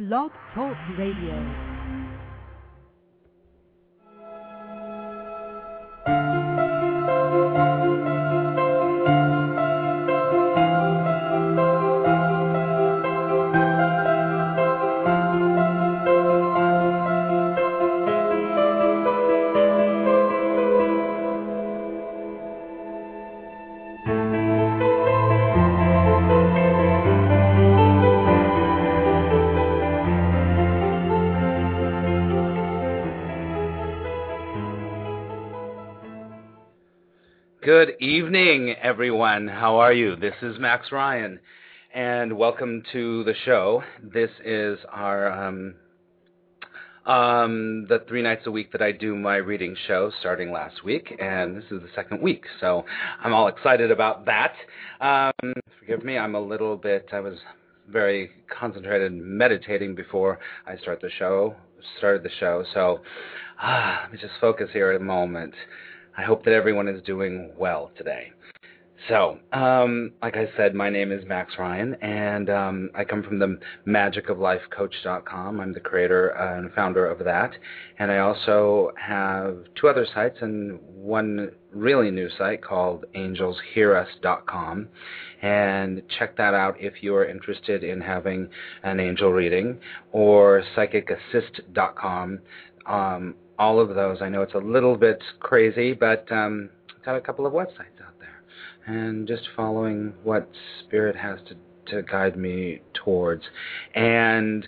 Blog Talk Radio. Evening, everyone. How are you? This is Max Ryan, and welcome to the show. This is our um, um, the three nights a week that I do my reading show, starting last week, and this is the second week, so I'm all excited about that. Um, forgive me, I'm a little bit. I was very concentrated meditating before I start the show. Started the show, so ah, let me just focus here a moment. I hope that everyone is doing well today. So, um, like I said, my name is Max Ryan, and um, I come from the magicoflifecoach.com. I'm the creator and founder of that. And I also have two other sites and one really new site called angelshearus.com. And check that out if you are interested in having an angel reading, or psychicassist.com. Um, all of those. I know it's a little bit crazy, but um, got a couple of websites out there, and just following what Spirit has to to guide me towards, and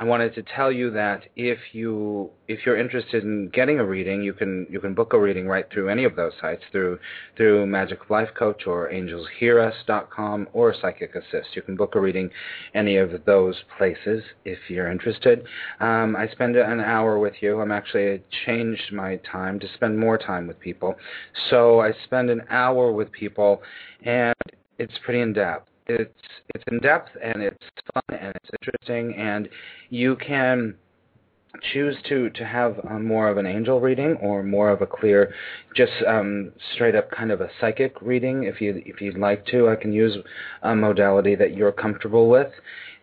I wanted to tell you that if you if you're interested in getting a reading, you can you can book a reading right through any of those sites through through Magic Life Coach or AngelsHearUs.com or Psychic Assist. You can book a reading any of those places if you're interested. Um, I spend an hour with you. I'm actually changed my time to spend more time with people, so I spend an hour with people, and it's pretty in depth it's it's in depth and it's fun and it's interesting and you can choose to to have more of an angel reading or more of a clear just um, straight up kind of a psychic reading if you if you'd like to. I can use a modality that you're comfortable with.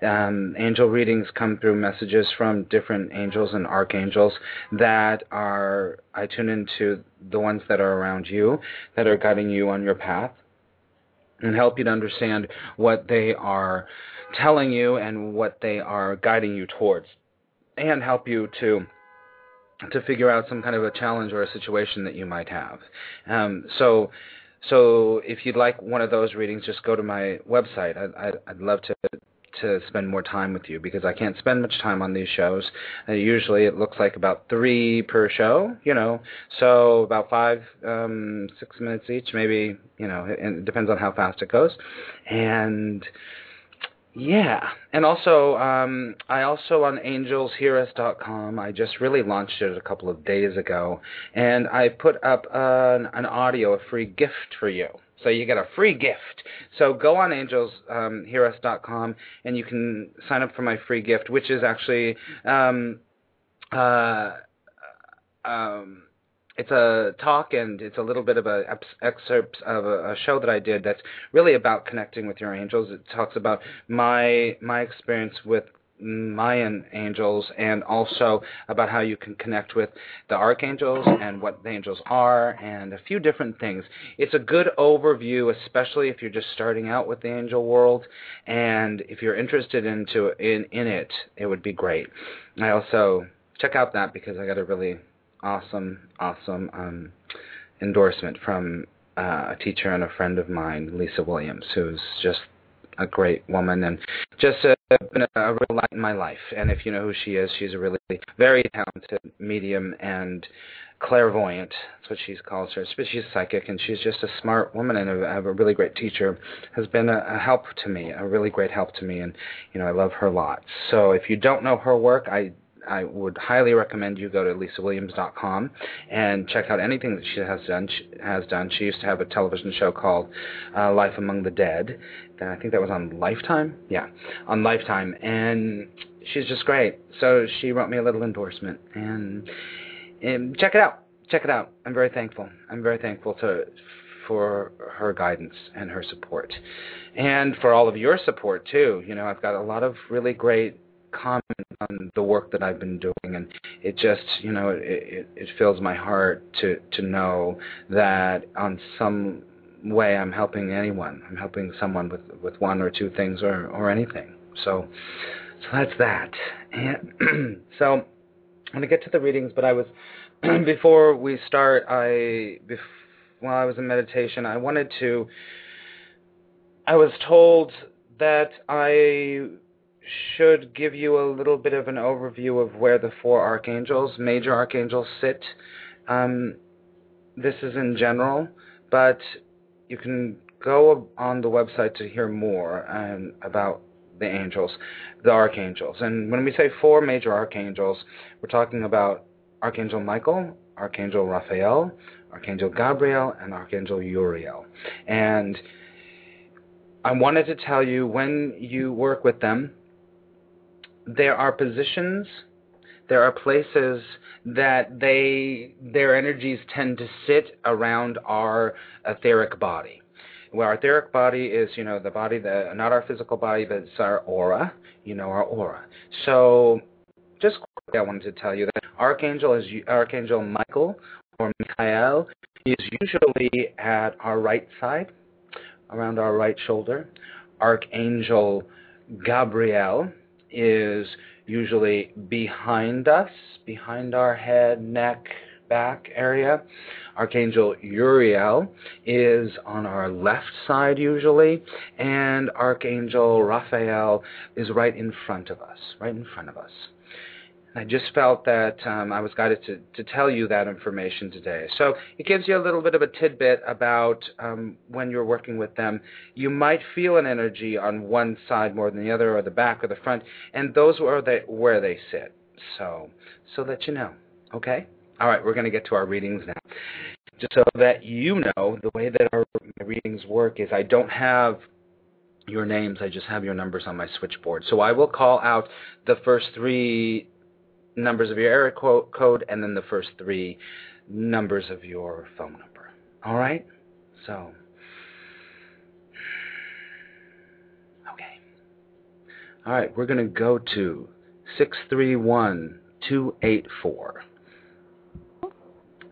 Um, angel readings come through messages from different angels and archangels that are i tune into the ones that are around you that are guiding you on your path and help you to understand what they are telling you and what they are guiding you towards, and help you to to figure out some kind of a challenge or a situation that you might have. Um, so. So if you'd like one of those readings, just go to my website. I, I'd, I'd love to to spend more time with you because I can't spend much time on these shows. Uh, usually it looks like about three per show, you know, so about five, um, six minutes each, maybe, you know, it, it depends on how fast it goes. And yeah, and also um, I also on angelshearus.com. I just really launched it a couple of days ago, and I put up an, an audio, a free gift for you. So you get a free gift. So go on angelshearus.com um, and you can sign up for my free gift, which is actually um, uh, um, it's a talk and it's a little bit of a excerpt of a, a, show that I did that's really about connecting with your angels. It talks about my my experience with Mayan angels and also about how you can connect with the archangels and what the angels are and a few different things. It's a good overview, especially if you're just starting out with the angel world and if you're interested into in in it, it would be great. I also check out that because I got a really awesome, awesome um, endorsement from uh, a teacher and a friend of mine, Lisa Williams, who's just a great woman and just a, been a, a real light in my life. And if you know who she is, she's a really very talented medium and clairvoyant. That's what she calls her. She's psychic, and she's just a smart woman and a, a really great teacher. Has been a, a help to me, a really great help to me, and you know I love her a lot. So if you don't know her work, I I would highly recommend you go to lisawilliams.com and check out anything that she has done. She has done. She used to have a television show called uh, Life Among the Dead. I think that was on Lifetime. Yeah, on Lifetime, and she's just great. So she wrote me a little endorsement, and, and check it out. Check it out. I'm very thankful. I'm very thankful to for her guidance and her support, and for all of your support too. You know, I've got a lot of really great comment on the work that I've been doing, and it just, you know, it, it, it fills my heart to to know that on some way I'm helping anyone. I'm helping someone with with one or two things or or anything. So, so that's that. And so I'm gonna get to the readings, but I was before we start, I bef- while I was in meditation, I wanted to. I was told that I should give you a little bit of an overview of where the four archangels, major archangels, sit. Um, this is in general, but you can go on the website to hear more um, about the angels, the archangels. And when we say four major archangels, we're talking about Archangel Michael, Archangel Raphael, Archangel Gabriel, and Archangel Uriel. And I wanted to tell you when you work with them, there are positions, there are places that they their energies tend to sit around our etheric body. Well, our etheric body is, you know, the body that not our physical body, but it's our aura, you know, our aura. So just quickly, I wanted to tell you that Archangel is Archangel Michael or Michael is usually at our right side, around our right shoulder. Archangel Gabriel is usually behind us, behind our head, neck, back area. Archangel Uriel is on our left side usually, and Archangel Raphael is right in front of us, right in front of us. I just felt that um, I was guided to, to tell you that information today. So it gives you a little bit of a tidbit about um, when you're working with them. You might feel an energy on one side more than the other, or the back or the front, and those are the, where they sit. So, so that you know. Okay. All right. We're going to get to our readings now. Just so that you know, the way that our readings work is I don't have your names. I just have your numbers on my switchboard. So I will call out the first three numbers of your area code and then the first three numbers of your phone number. All right? So, okay. All right, we're going to go to 631284.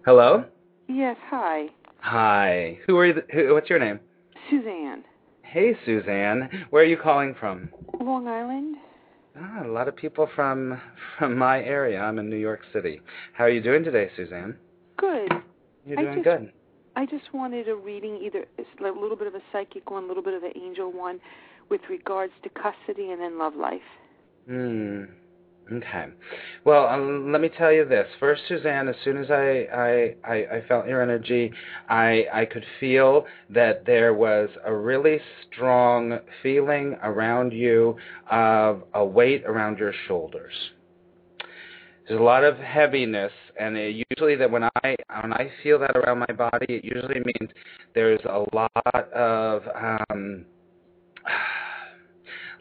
Hello? Yes, hi. Hi. Who are you? Who, what's your name? Suzanne. Hey, Suzanne. Where are you calling from? Long Island. Ah, a lot of people from from my area. I'm in New York City. How are you doing today, Suzanne? Good. You're doing just, good. I just wanted a reading, either a little bit of a psychic one, a little bit of an angel one, with regards to custody and then love life. Hmm. Okay. Well, um, let me tell you this. First, Suzanne, as soon as I, I, I, I felt your energy, I, I could feel that there was a really strong feeling around you of a weight around your shoulders. There's a lot of heaviness, and it, usually that when I when I feel that around my body, it usually means there's a lot of um,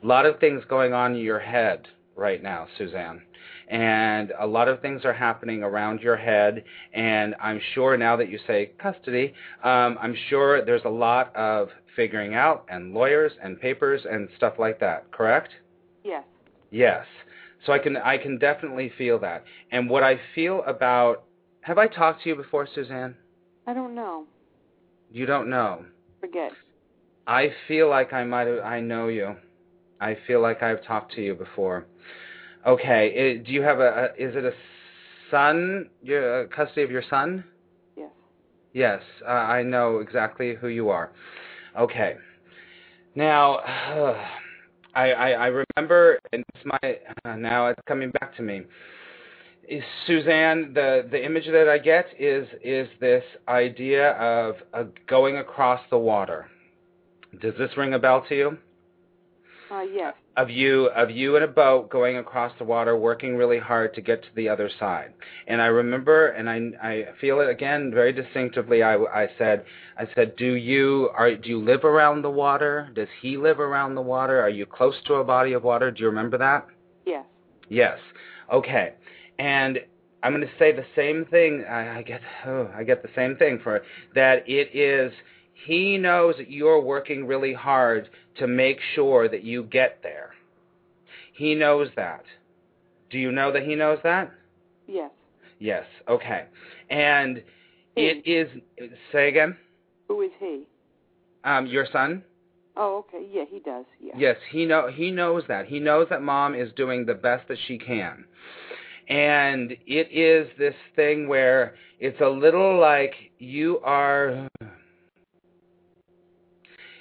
a lot of things going on in your head right now, Suzanne. And a lot of things are happening around your head. And I'm sure now that you say custody, um, I'm sure there's a lot of figuring out and lawyers and papers and stuff like that. Correct? Yes. Yes. So I can I can definitely feel that. And what I feel about have I talked to you before, Suzanne? I don't know. You don't know. Forget. I feel like I might have I know you. I feel like I've talked to you before. Okay. It, do you have a, a? Is it a son? Your uh, custody of your son? Yes. Yes. Uh, I know exactly who you are. Okay. Now, uh, I, I I remember, and it's my uh, now it's coming back to me. Is Suzanne, the the image that I get is is this idea of uh, going across the water. Does this ring a bell to you? Uh, yes. Of you, of you in a boat going across the water, working really hard to get to the other side. And I remember, and I, I feel it again very distinctively. I, I said, I said, do you are do you live around the water? Does he live around the water? Are you close to a body of water? Do you remember that? Yes. Yes. Okay. And I'm going to say the same thing. I, I get, oh, I get the same thing for that. It is he knows that you're working really hard to make sure that you get there. He knows that. Do you know that he knows that? Yes. Yes. Okay. And it is. Say again. Who is he? Um, your son. Oh, okay. Yeah, he does. Yeah. Yes, he know he knows that. He knows that mom is doing the best that she can. And it is this thing where it's a little like you are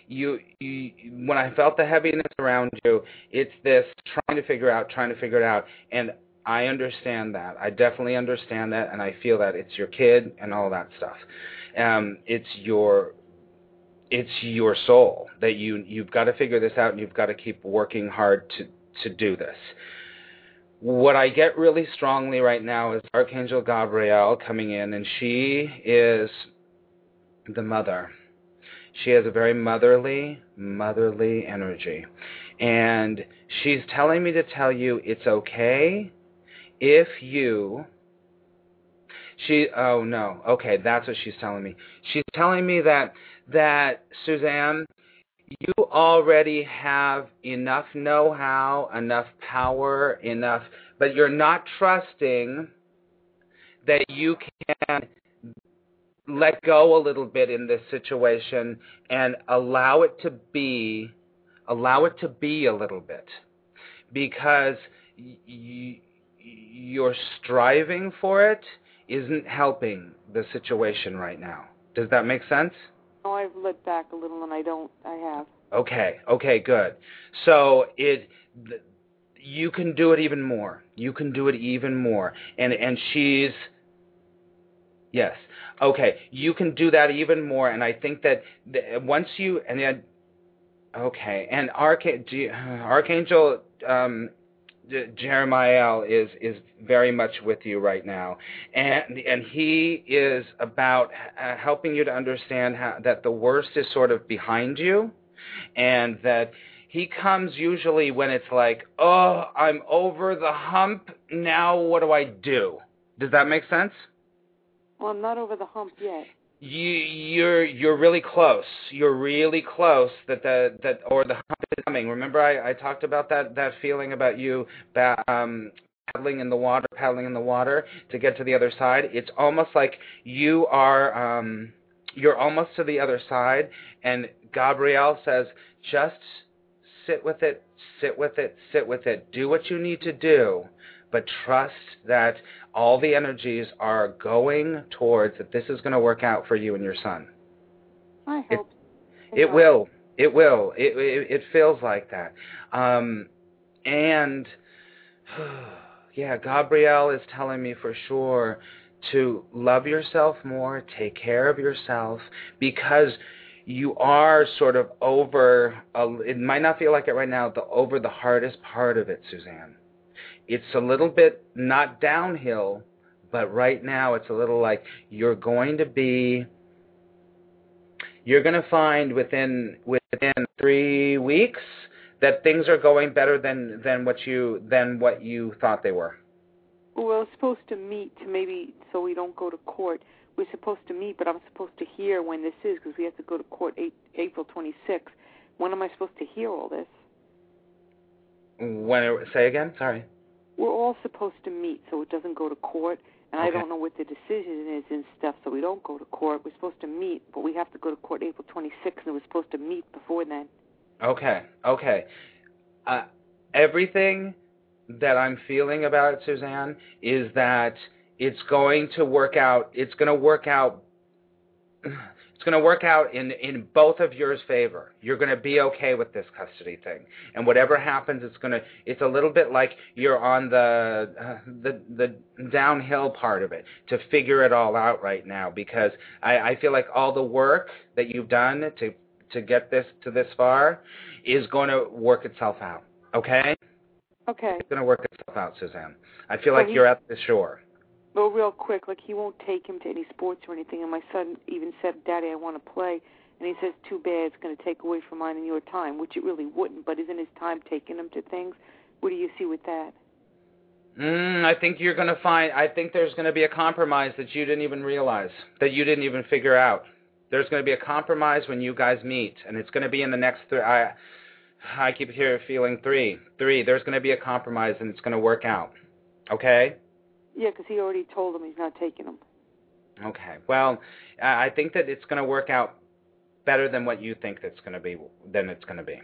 you, you when I felt the heaviness around you, it's this trying to figure out, trying to figure it out. And I understand that. I definitely understand that and I feel that it's your kid and all that stuff. Um it's your it's your soul that you you've got to figure this out and you've got to keep working hard to to do this. What I get really strongly right now is Archangel Gabrielle coming in and she is the mother. She has a very motherly, motherly energy. And she's telling me to tell you it's okay if you she oh no okay that's what she's telling me she's telling me that that Suzanne, you already have enough know how, enough power, enough, but you're not trusting that you can let go a little bit in this situation and allow it to be allow it to be a little bit because y- you're striving for it isn't helping the situation right now does that make sense Oh, I've let back a little, and I don't. I have. Okay. Okay. Good. So it, you can do it even more. You can do it even more. And and she's. Yes. Okay. You can do that even more. And I think that once you and then. Okay. And Archangel, Archangel um, Jeremiah is is very much with you right now, and and he is about uh, helping you to understand how, that the worst is sort of behind you, and that he comes usually when it's like, oh, I'm over the hump. Now what do I do? Does that make sense? Well, I'm not over the hump yet you you're you're really close. You're really close that the that or the hump is coming. Remember, I, I talked about that that feeling about you um, paddling in the water, paddling in the water to get to the other side. It's almost like you are um, you're almost to the other side, and Gabrielle says, just sit with it, sit with it, sit with it. Do what you need to do, but trust that all the energies are going towards that this is going to work out for you and your son. I hope. It, it will. It will. It, it, it feels like that. Um, and yeah, Gabrielle is telling me for sure to love yourself more, take care of yourself, because you are sort of over. A, it might not feel like it right now. The over the hardest part of it, Suzanne it's a little bit not downhill, but right now it's a little like you're going to be you're going to find within within 3 weeks that things are going better than than what you than what you thought they were. Well, we're supposed to meet to maybe so we don't go to court. We're supposed to meet, but I'm supposed to hear when this is because we have to go to court eight, April 26th. When am I supposed to hear all this? When say again? Sorry we're all supposed to meet so it doesn't go to court. And okay. I don't know what the decision is and stuff, so we don't go to court. We're supposed to meet, but we have to go to court April 26th, and we're supposed to meet before then. Okay, okay. Uh, everything that I'm feeling about it, Suzanne, is that it's going to work out. It's going to work out it's going to work out in in both of yours favor. You're going to be okay with this custody thing, and whatever happens, it's going to. It's a little bit like you're on the uh, the the downhill part of it to figure it all out right now because I, I feel like all the work that you've done to to get this to this far is going to work itself out. Okay. Okay. It's going to work itself out, Suzanne. I feel like you're at the shore. Well, real quick, like he won't take him to any sports or anything. And my son even said, "Daddy, I want to play." And he says, "Too bad, it's going to take away from mine and your time," which it really wouldn't. But isn't his time taking him to things? What do you see with that? Mm, I think you're going to find. I think there's going to be a compromise that you didn't even realize, that you didn't even figure out. There's going to be a compromise when you guys meet, and it's going to be in the next. Th- I, I keep here feeling three. Three. There's going to be a compromise, and it's going to work out. Okay. Yeah, because he already told him he's not taking them. Okay. Well, I think that it's going to work out better than what you think that's going to be. Than it's going to be.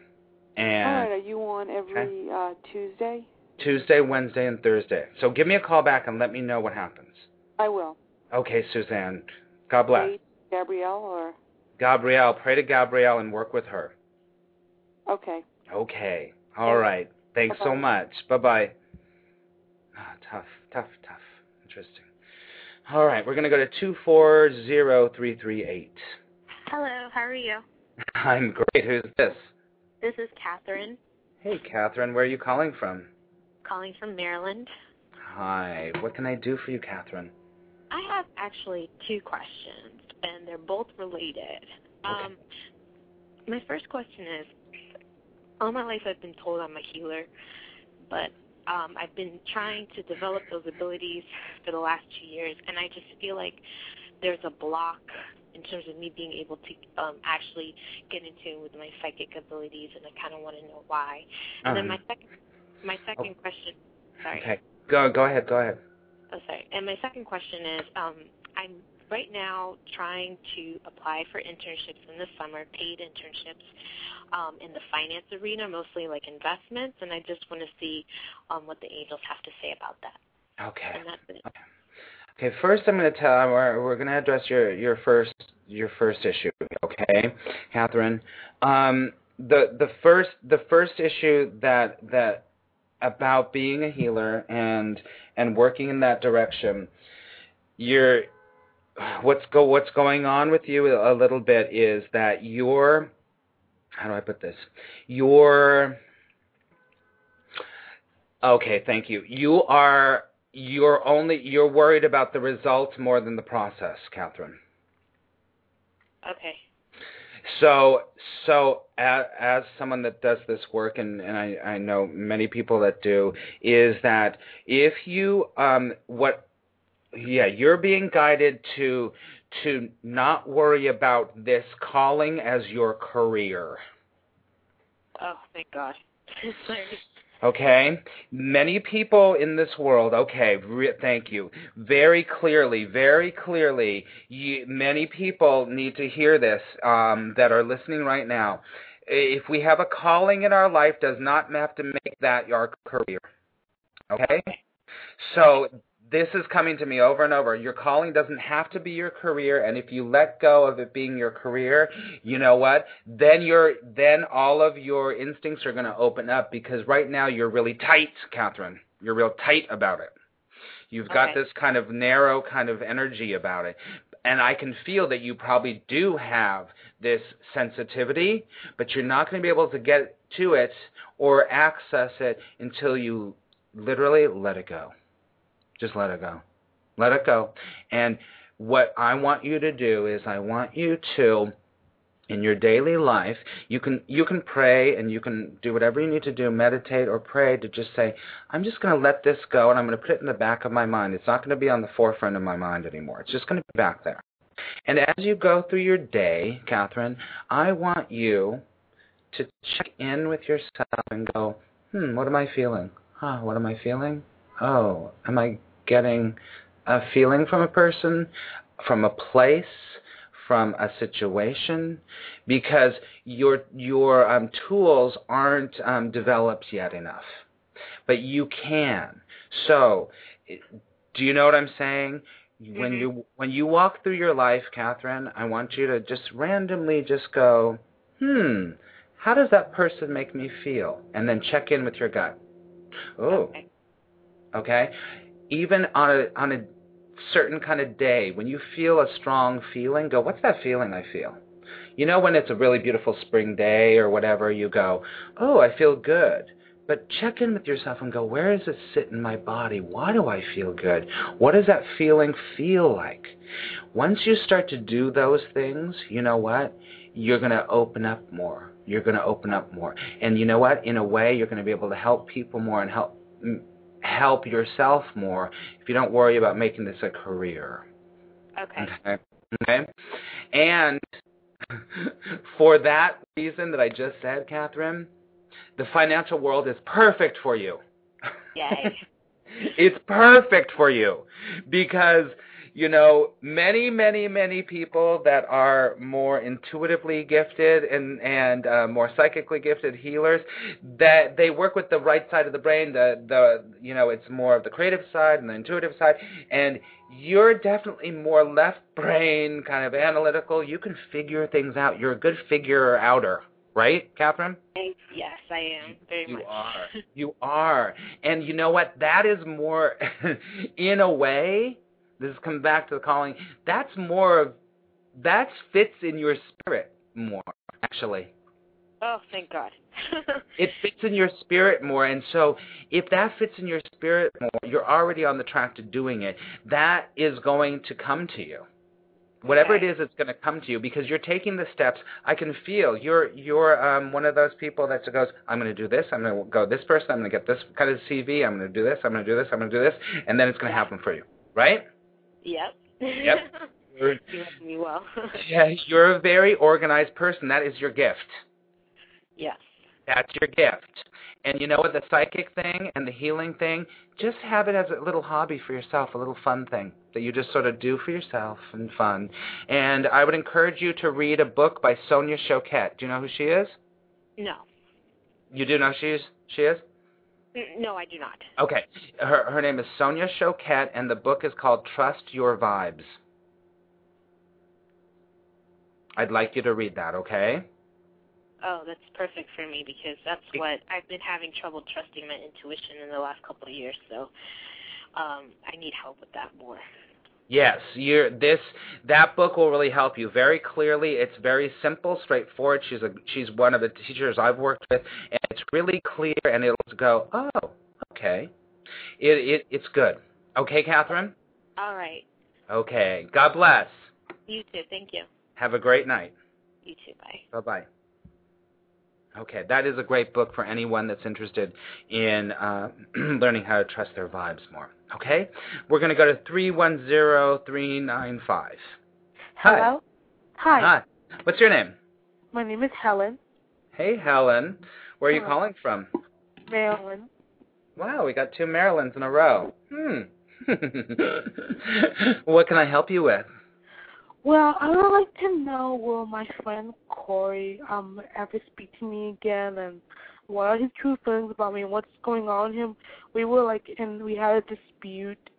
And All right. Are you on every okay. uh, Tuesday? Tuesday, Wednesday, and Thursday. So give me a call back and let me know what happens. I will. Okay, Suzanne. God bless. Wait, Gabrielle or Gabrielle, pray to Gabrielle and work with her. okay. Okay. All right. Thanks so Bye-bye. much. Bye bye. Ah, tough, tough, tough. Interesting. All right, we're gonna go to two four zero three three eight. Hello, how are you? I'm great. Who's this? This is Catherine, Hey, Catherine. Where are you calling from? calling from Maryland. Hi. What can I do for you, Catherine? I have actually two questions, and they're both related. Um, my first question is all my life I've been told I'm a healer, but um, I've been trying to develop those abilities for the last two years, and I just feel like there's a block in terms of me being able to um, actually get in tune with my psychic abilities, and I kind of want to know why. And then Um, my second, my second question. Sorry. Okay. Go. Go ahead. Go ahead. Oh, sorry. And my second question is, um, I'm right now trying to apply for internships in the summer, paid internships um, in the finance arena, mostly like investments, and I just want to see um, what the angels have to say about that. Okay. It. Okay, first I'm going to tell we're we're going to address your your first your first issue, okay, Catherine. Um, the the first the first issue that that about being a healer and and working in that direction, you're what's go what's going on with you a little bit is that you're how do I put this? You're okay. Thank you. You are you're only you're worried about the results more than the process, Catherine. Okay. So so as, as someone that does this work, and, and I, I know many people that do, is that if you um what yeah you're being guided to to not worry about this calling as your career. Oh, thank God. Okay? Many people in this world, okay, re- thank you. Very clearly, very clearly, you, many people need to hear this um, that are listening right now. If we have a calling in our life, does not have to make that our career. Okay? So this is coming to me over and over. Your calling doesn't have to be your career, and if you let go of it being your career, you know what? Then you're then all of your instincts are going to open up because right now you're really tight, Catherine. You're real tight about it. You've got Okay. this kind of narrow kind of energy about it. And I can feel that you probably do have this sensitivity, but you're not going to be able to get to it or access it until you literally let it go. Just let it go. Let it go. And what I want you to do is I want you to in your daily life, you can you can pray and you can do whatever you need to do, meditate or pray to just say, I'm just going to let this go and I'm going to put it in the back of my mind. It's not going to be on the forefront of my mind anymore. It's just going to be back there. And as you go through your day, Catherine, I want you to check in with yourself and go, hmm, what am I feeling? Huh, what am I feeling? Oh, am I getting a feeling from a person, from a place, from a situation? Because your your um, tools aren't um, developed yet enough, but you can. So, do you know what I'm saying? When Mhm. you when you walk through your life, Catherine, I want you to just randomly just go, hmm, how does that person make me feel? And then check in with your gut. Oh, Okay. okay. Even on a on a certain kind of day, when you feel a strong feeling, go, what's that feeling I feel? You know, when it's a really beautiful spring day or whatever, you go, oh, I feel good. But check in with yourself and go, where does it sit in my body? Why do I feel good? What does that feeling feel like? Once you start to do those things, you know what? You're going to open up more. You're going to open up more. And you know what? In a way, you're going to be able to help people more and help help yourself more if you don't worry about making this a career. Okay. Okay. Okay. And for that reason that I just said, Catherine, the financial world is perfect for you. Yay. it's perfect for you because you know many many many people that are more intuitively gifted and and uh, more psychically gifted healers that they work with the right side of the brain the the you know it's more of the creative side and the intuitive side and you're definitely more left brain kind of analytical you can figure things out you're a good figure outer right, Catherine? Yes, I am very you much. are. You are, and you know what? That is more, in a way. This comes back to the calling. That's more of that fits in your spirit more, actually. Oh, thank God. it fits in your spirit more, and so if that fits in your spirit more, you're already on the track to doing it. That is going to come to you whatever okay. it is it's going to come to you because you're taking the steps i can feel you're you're um one of those people that goes i'm going to do this i'm going to go this person i'm going to get this kind of cv i'm going to do this i'm going to do this i'm going to do this and then it's going to happen for you right yep yep you're, you me well yeah you're a very organized person that is your gift yes that's your gift and you know what the psychic thing and the healing thing just have it as a little hobby for yourself a little fun thing that you just sort of do for yourself and fun. And I would encourage you to read a book by Sonia Choquette. Do you know who she is? No. You do know she is? She is? No, I do not. Okay. Her her name is Sonia Choquette, and the book is called Trust Your Vibes. I'd like you to read that, okay? Oh, that's perfect for me because that's what I've been having trouble trusting my intuition in the last couple of years. So um, I need help with that more. Yes, you're this that book will really help you very clearly. It's very simple, straightforward. She's a she's one of the teachers I've worked with, and it's really clear. And it'll go, oh, okay, it it it's good. Okay, Catherine. All right. Okay. God bless. You too. Thank you. Have a great night. You too. Bye. Bye bye. Okay, that is a great book for anyone that's interested in uh, learning how to trust their vibes more. Okay, we're going to go to three one zero three nine five. Hello. Hi. Hi. What's your name? My name is Helen. Hey, Helen. Where are you calling from? Maryland. Wow, we got two Marylands in a row. Hmm. what can I help you with? Well, I would like to know will my friend Corey um ever speak to me again and what are his true feelings about me and what's going on with him. We were like and we had a dispute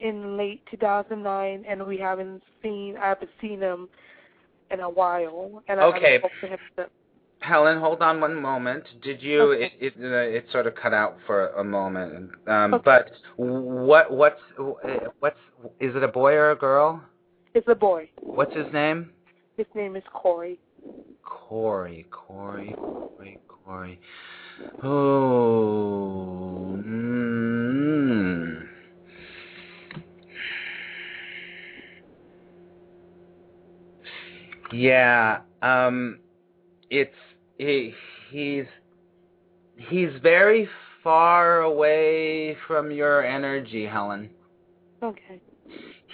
in late two thousand nine and we haven't seen I haven't seen him in a while and okay. I haven't to him. Helen, hold on one moment. Did you? Okay. It it, uh, it sort of cut out for a moment. Um, okay. But what what's what's is it a boy or a girl? It's a boy. What's his name? His name is Corey. Corey, Corey, Corey, Corey. Oh. Mm. Yeah. Um. It's he. He's he's very far away from your energy, Helen. Okay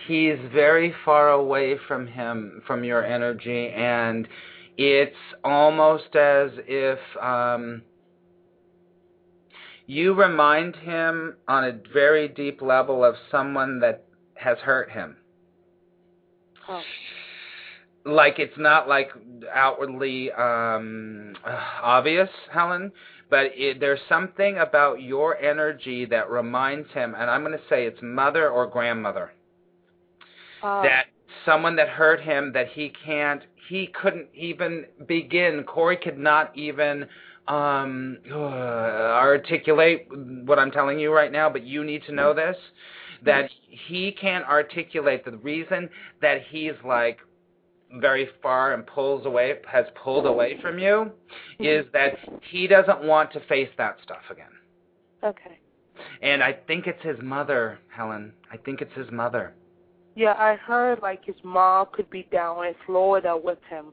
he's very far away from him from your energy and it's almost as if um you remind him on a very deep level of someone that has hurt him oh. like it's not like outwardly um obvious helen but it, there's something about your energy that reminds him and i'm going to say it's mother or grandmother that someone that hurt him that he can't he couldn't even begin. Corey could not even um uh, articulate what i'm telling you right now but you need to know this that he can't articulate the reason that he's like very far and pulls away has pulled away from you is that he doesn't want to face that stuff again. Okay. And i think it's his mother helen. I think it's his mother yeah, I heard like his mom could be down in Florida with him.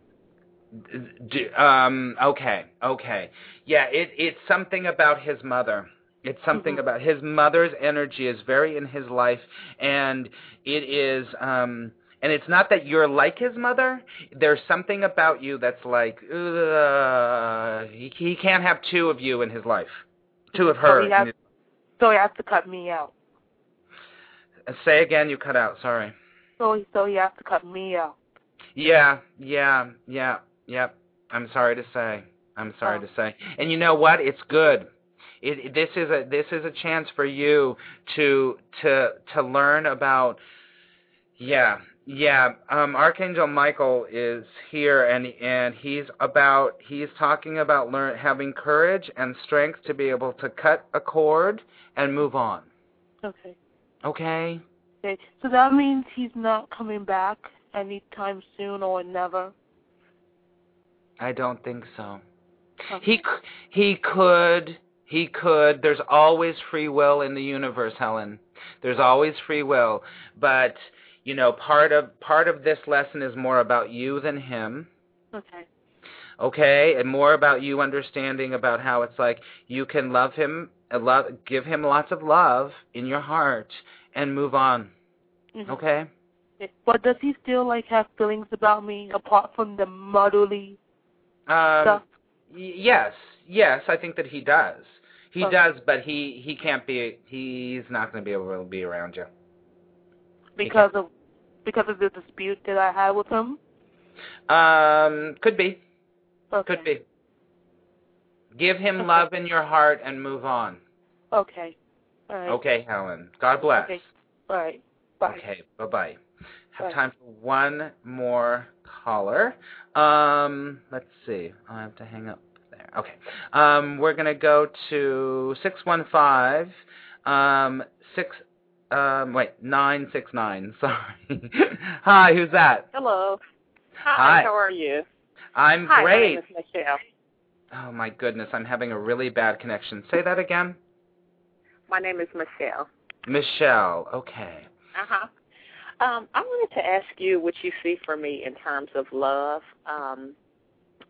Um. Okay. Okay. Yeah. It it's something about his mother. It's something mm-hmm. about his mother's energy is very in his life, and it is um And it's not that you're like his mother. There's something about you that's like, uh, he, he can't have two of you in his life, two of her. So he has, so he has to cut me out. Say again. You cut out. Sorry. So so he has to cut me out. Yeah, yeah, yeah, yep. I'm sorry to say. I'm sorry Oh. to say. And you know what? It's good. It- this is a this is a chance for you to to to learn about. Yeah, yeah. Um, Archangel Michael is here, and and he's about he's talking about learn having courage and strength to be able to cut a cord and move on. Okay. Okay. Okay. So that means he's not coming back anytime soon or never. I don't think so. Okay. He he could he could. There's always free will in the universe, Helen. There's always free will, but you know, part of part of this lesson is more about you than him. Okay. Okay, and more about you understanding about how it's like you can love him, give him lots of love in your heart, and move on. Mhm. Okay. Okay. But does he still like have feelings about me apart from the motherly Um, stuff? y- yes, yes, I think that he does. He Okay. does, but he he can't be. He's not going to be able to be around you. Because of because of the dispute that I had with him? Um, could be, Okay. could be. Give him Okay. love in your heart and move on. Okay. All right. Okay, Helen. God bless. Okay. All right. Bye. Okay, bye bye. Have Bye. time for one more caller. Um, let's see. I have to hang up there. Okay. Um, we're gonna go to six one five, um, six, um, wait, nine six nine. Sorry. Hi, who's that? Hello. Hi. How are you? I'm Hi, great. my name is Michelle. Oh my goodness, I'm having a really bad connection. Say that again. My name is Michelle. Michelle. Okay. Uh huh. Um, I wanted to ask you what you see for me in terms of love. Um,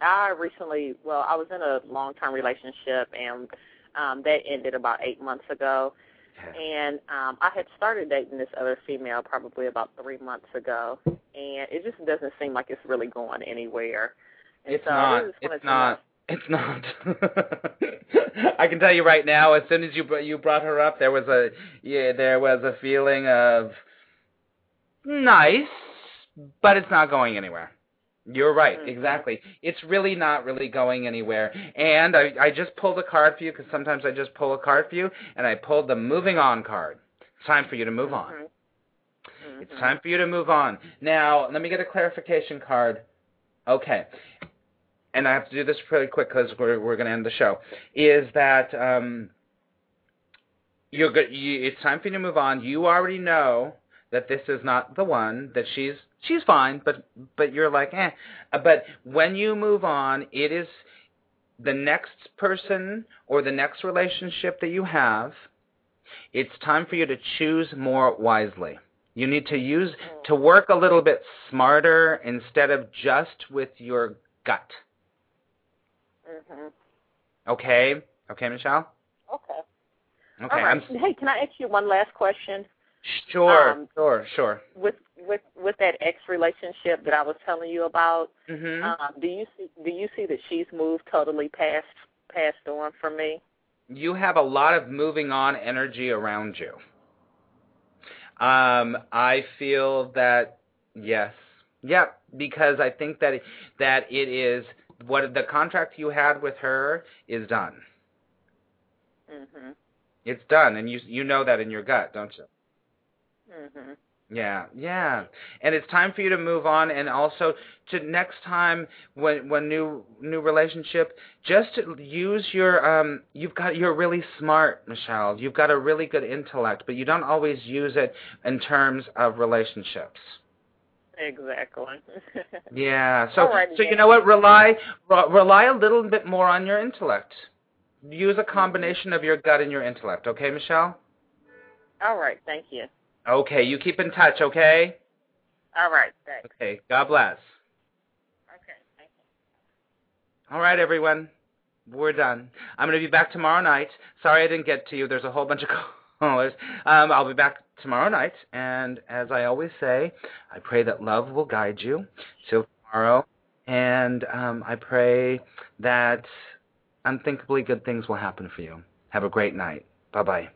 I recently, well, I was in a long-term relationship, and um, that ended about eight months ago. And um, I had started dating this other female probably about three months ago, and it just doesn't seem like it's really going anywhere. And It's so not. really just wanted It's not. It's not. I can tell you right now. As soon as you you brought her up, there was a yeah, there was a feeling of nice, but it's not going anywhere. You're right, Mhm. exactly. It's really not really going anywhere. And I I just pulled a card for you because sometimes I just pull a card for you, and I pulled the moving on card. It's time for you to move on. Mhm. It's Mhm. time for you to move on. Now, let me get a clarification card. Okay. And I have to do this pretty quick because we're we're going to end the show. Is that um, you're? You, it's time for you to move on. You already know that this is not the one. That she's she's fine, but but you're like eh. But when you move on, it is the next person or the next relationship that you have. It's time for you to choose more wisely. You need to use to work a little bit smarter instead of just with your gut. Mhm. Okay? Okay, Michelle? Okay. Okay. Right. I'm Hey, can I ask you one last question? sure, Um, sure, sure. With with with that ex relationship that I was telling you about, Mhm. um, do you see do you see that she's moved totally past passed on from me? you have a lot of moving on energy around you. Um, I feel that yes, yep, because I think that it, that it is what the contract you had with her is done. Mhm. It's done, and you you know that in your gut, don't you? Mhm. Yeah, yeah. And it's time for you to move on and also to next time when when new new relationship just use your um you've got you're really smart, Michelle. You've got a really good intellect, but you don't always use it in terms of relationships. Exactly. Yeah. So so you know what? Rely re- rely a little bit more on your intellect. Use a combination of your gut and your intellect, okay, Michelle? All right. Thank you. Okay, you keep in touch, okay? All right. Thanks. Okay. God bless. Okay. Thank you. All right, everyone. We're done. I'm going to be back tomorrow night. Sorry I didn't get to you. There's a whole bunch of callers. Um, I'll be back tomorrow night. And as I always say, I pray that love will guide you till tomorrow. And um, I pray that unthinkably good things will happen for you. Have a great night. Bye bye.